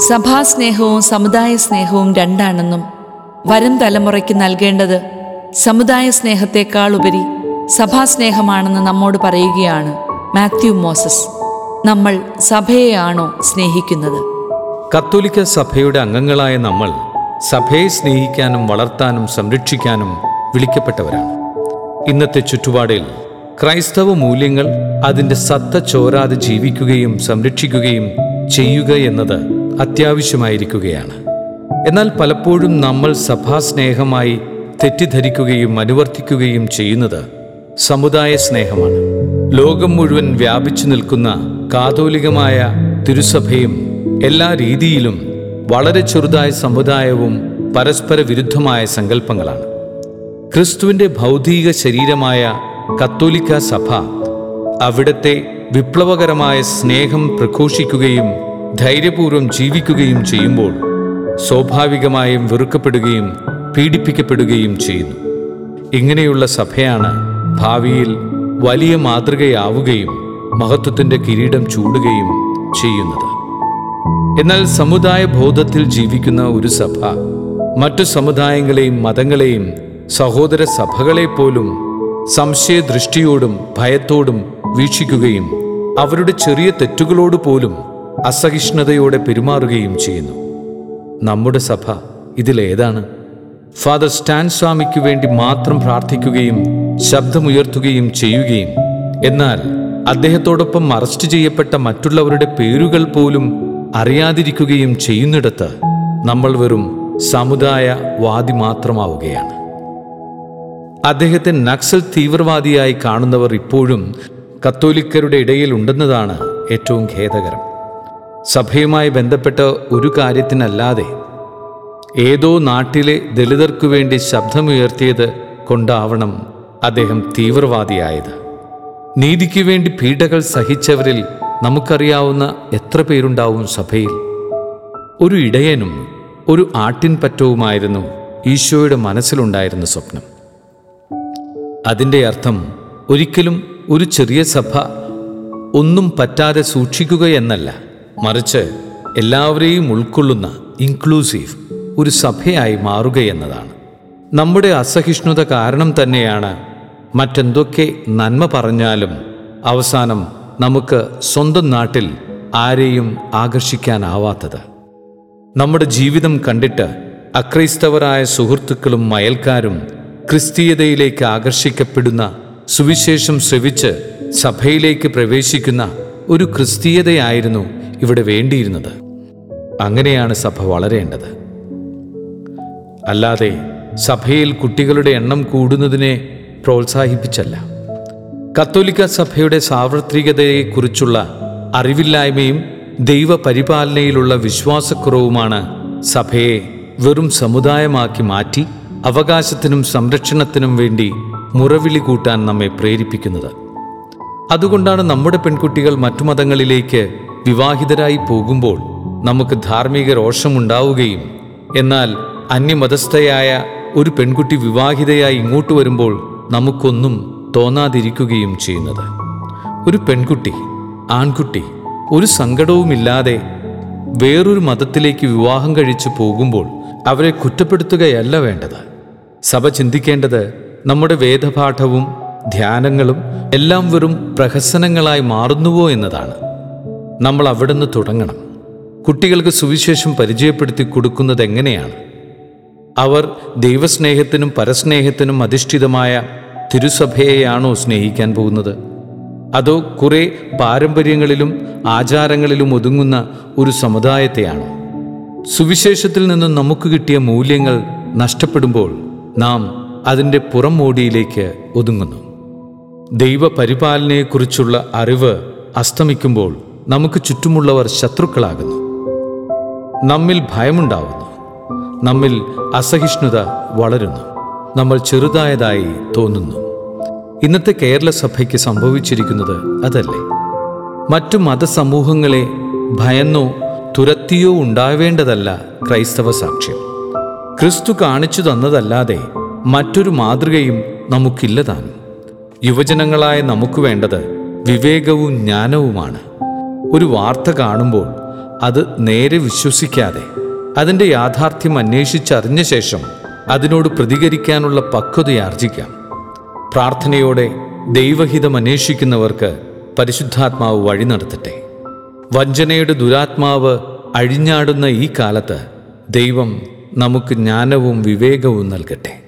സഭാസ്നേഹവും സമുദായ സ്നേഹവും രണ്ടാണെന്നും വരും തലമുറയ്ക്ക് നൽകേണ്ടത് സമുദായ സ്നേഹത്തെക്കാൾ ഉപരി സഭാസ്നേഹമാണെന്ന് നമ്മോട് പറയുകയാണ് മാത്യു മോസസ്. നമ്മൾ സഭയെയാണോ സ്നേഹിക്കുന്നത്? കത്തോലിക്ക സഭയുടെ അംഗങ്ങളായ നമ്മൾ സഭയെ സ്നേഹിക്കാനും വളർത്താനും സംരക്ഷിക്കാനും വിളിക്കപ്പെട്ടവരാണ്. ഇന്നത്തെ ചുറ്റുപാടിൽ ക്രൈസ്തവ മൂല്യങ്ങൾ അതിന്റെ സത്ത ചോരാതെ ജീവിക്കുകയും സംരക്ഷിക്കുകയും ചെയ്യുക എന്നത് അത്യാവശ്യമായിരിക്കുകയാണ്. എന്നാൽ പലപ്പോഴും നമ്മൾ സഭാസ്നേഹമായി തെറ്റിദ്ധരിക്കുകയും അനുവർത്തിക്കുകയും ചെയ്യുന്നത് സമുദായ സ്നേഹമാണ്. ലോകം മുഴുവൻ വ്യാപിച്ചു നിൽക്കുന്ന കാതോലികമായ തിരുസഭയും എല്ലാ രീതിയിലും വളരെ ചെറുതായ സമുദായവും പരസ്പര വിരുദ്ധമായ സങ്കല്പങ്ങളാണ്. ക്രിസ്തുവിന്റെ ഭൗതിക ശരീരമായ കത്തോലിക്ക സഭ അവിടത്തെ വിപ്ലവകരമായ സ്നേഹം പ്രഘോഷിക്കുകയും ധൈര്യപൂർവം ജീവിക്കുകയും ചെയ്യുമ്പോൾ സ്വാഭാവികമായും വെറുക്കപ്പെടുകയും പീഡിപ്പിക്കപ്പെടുകയും ചെയ്യുന്നു. ഇങ്ങനെയുള്ള സഭയാണ് ഭാവിയിൽ വലിയ മാതൃകയാവുകയും മഹത്വത്തിന്റെ കിരീടം ചൂടുകയും ചെയ്യുന്നത്. എന്നാൽ സമുദായ ബോധത്തിൽ ജീവിക്കുന്ന ഒരു സഭ മറ്റു സമുദായങ്ങളെയും മതങ്ങളെയും സഹോദര സഭകളെ പോലും സംശയദൃഷ്ടിയോടും ഭയത്തോടും വീക്ഷിക്കുകയും അവരുടെ ചെറിയ തെറ്റുകളോട് പോലും അസഹിഷ്ണുതയോടെ പെരുമാറുകയും ചെയ്യുന്നു. നമ്മുടെ സഭ ഇതിലേതാണ്. ഫാദർ സ്റ്റാൻ സ്വാമിക്ക് വേണ്ടി മാത്രം പ്രാർത്ഥിക്കുകയും ശബ്ദമുയർത്തുകയും ചെയ്യുകയും. എന്നാൽ അദ്ദേഹത്തോടൊപ്പം അറസ്റ്റ് ചെയ്യപ്പെട്ട മറ്റുള്ളവരുടെ പേരുകൾ പോലും അറിയാതിരിക്കുകയും ചെയ്യുന്നിടത്ത് നമ്മൾ വെറും സമുദായ വാദി മാത്രമാവുകയാണ്. അദ്ദേഹത്തെ നക്സൽ തീവ്രവാദിയായി കാണുന്നവർ ഇപ്പോഴും കത്തോലിക്കരുടെ ഇടയിൽ ഉണ്ടെന്നതാണ് ഏറ്റവും ഖേദകരം. സഭയുമായി ബന്ധപ്പെട്ട ഒരു കാര്യത്തിനല്ലാതെ ഏതോ നാട്ടിലെ ദളിതർക്കു വേണ്ടി ശബ്ദമുയർത്തിയത് കൊണ്ടാവണം അദ്ദേഹം തീവ്രവാദിയായത്. നീതിക്കു വേണ്ടി പീഡകൾ സഹിച്ചവരിൽ നമുക്കറിയാവുന്ന എത്ര പേരുണ്ടാവും സഭയിൽ. ഒരു ഇടയനും ഒരു ആട്ടിൻപറ്റവുമായിരുന്നു ഈശോയുടെ മനസ്സിലുണ്ടായിരുന്ന സ്വപ്നം. അതിന്റെ അർത്ഥം ഒരിക്കലും ഒരു ചെറിയ സഭ ഒന്നും പറ്റാതെ സൂക്ഷിക്കുക എന്നല്ല. മറിച്ച് എല്ലാവരെയും ഉൾക്കൊള്ളുന്ന ഇൻക്ലൂസീവ് ഒരു സഭയായി മാറുകയെന്നതാണ് നമ്മുടെ അസഹിഷ്ണുത കാരണം തന്നെയാണ് മറ്റെന്തൊക്കെ നന്മ പറഞ്ഞാലും അവസാനം നമുക്ക് സ്വന്തം നാട്ടിൽ ആരെയും ആകർഷിക്കാനാവാത്തത്. നമ്മുടെ ജീവിതം കണ്ടിട്ട് അക്രൈസ്തവരായ സുഹൃത്തുക്കളും അയൽക്കാരും ക്രിസ്തീയതയിലേക്ക് ആകർഷിക്കപ്പെടുന്ന സുവിശേഷം ശ്രവിച്ച് സഭയിലേക്ക് പ്രവേശിക്കുന്ന ഒരു ക്രിസ്തീയതയായിരുന്നു ഇവിടെ വേണ്ടിയിരുന്നത്. അങ്ങനെയാണ് സഭ വളരേണ്ടത്. അല്ലാതെ സഭയിൽ കുട്ടികളുടെ എണ്ണം കൂടുന്നതിനെ പ്രോത്സാഹിപ്പിച്ചല്ല. കത്തോലിക്ക സഭയുടെ സാർവത്രികതയെക്കുറിച്ചുള്ള അറിവില്ലായ്മയും ദൈവപരിപാലനയിലുള്ള വിശ്വാസക്കുറവുമാണ് സഭയെ വെറും സമുദായമാക്കി മാറ്റി അവകാശത്തിനും സംരക്ഷണത്തിനും വേണ്ടി മുറവിളി കൂട്ടാൻ നമ്മെ പ്രേരിപ്പിക്കുന്നത്. അതുകൊണ്ടാണ് നമ്മുടെ പെൺകുട്ടികൾ മറ്റു മതങ്ങളിലേക്ക് വിവാഹിതരായി പോകുമ്പോൾ നമുക്ക് ധാർമ്മിക രോഷമുണ്ടാവുകയും എന്നാൽ അന്യമതസ്ഥയായ ഒരു പെൺകുട്ടി വിവാഹിതയായി ഇങ്ങോട്ട് വരുമ്പോൾ നമുക്കൊന്നും തോന്നാതിരിക്കുകയും ചെയ്യുന്നത്. ഒരു പെൺകുട്ടി ആൺകുട്ടി ഒരു സങ്കടവുമില്ലാതെ വേറൊരു മതത്തിലേക്ക് വിവാഹം കഴിച്ചു പോകുമ്പോൾ അവരെ കുറ്റപ്പെടുത്തുകയല്ല വേണ്ടത്. സഭ ചിന്തിക്കേണ്ടത് നമ്മുടെ വേദപാഠവും ധ്യാനങ്ങളും എല്ലാം വെറും പ്രഹസനങ്ങളായി മാറുന്നുവോ എന്നതാണ്. നമ്മൾ അവിടുന്ന് തുടങ്ങണം. കുട്ടികൾക്ക് സുവിശേഷം പരിചയപ്പെടുത്തി കൊടുക്കുന്നത് എങ്ങനെയാണ്? അവർ ദൈവസ്നേഹത്തിനും പരസ്നേഹത്തിനും അധിഷ്ഠിതമായ തിരുസഭയെയാണോ സ്നേഹിക്കാൻ പോകുന്നത്? അതോ കുറെ പാരമ്പര്യങ്ങളിലും ആചാരങ്ങളിലും ഒതുങ്ങുന്ന ഒരു സമുദായത്തെയാണോ? സുവിശേഷത്തിൽ നിന്ന് നമുക്ക് കിട്ടിയ മൂല്യങ്ങൾ നഷ്ടപ്പെടുമ്പോൾ നാം അതിന്റെ പുറം മോടിയിലേക്ക് ഒതുങ്ങുന്നു. ദൈവപരിപാലനയെക്കുറിച്ചുള്ള അറിവ് അസ്തമിക്കുമ്പോൾ നമുക്ക് ചുറ്റുമുള്ളവർ ശത്രുക്കളാകുന്നു. നമ്മിൽ ഭയമുണ്ടാവുന്നു. നമ്മിൽ അസഹിഷ്ണുത വളരുന്നു. നമ്മൾ ചെറുതായതായി തോന്നുന്നു. ഇന്നത്തെ കേരള സഭയ്ക്ക് സംഭവിച്ചിരിക്കുന്നത് അതല്ലേ? മറ്റു മതസമൂഹങ്ങളെ ഭയന്നോ തുരത്തിയോ ഉണ്ടാവേണ്ടതല്ല ക്രൈസ്തവ സാക്ഷ്യം. ക്രിസ്തു കാണിച്ചു തന്നതല്ലാതെ മറ്റൊരു മാതൃകയും നമുക്കില്ലതാണ് യുവജനങ്ങളായ നമുക്ക് വേണ്ടത് വിവേകവും ജ്ഞാനവുമാണ്. ഒരു വാർത്ത കാണുമ്പോൾ അത് നേരെ വിശ്വസിക്കാതെ അതിന്റെ യാഥാർത്ഥ്യം അന്വേഷിച്ചറിഞ്ഞ ശേഷം അതിനോട് പ്രതികരിക്കാനുള്ള പക്വതയാർജിക്കാം. പ്രാർത്ഥനയോടെ ദൈവഹിതം അന്വേഷിക്കുന്നവർക്ക് പരിശുദ്ധാത്മാവ് വഴി നടത്തട്ടെ. വഞ്ചനയുടെ ദുരാത്മാവ് അഴിഞ്ഞാടുന്ന ഈ കാലത്ത് ദൈവം നമുക്ക് ജ്ഞാനവും വിവേകവും നൽകട്ടെ.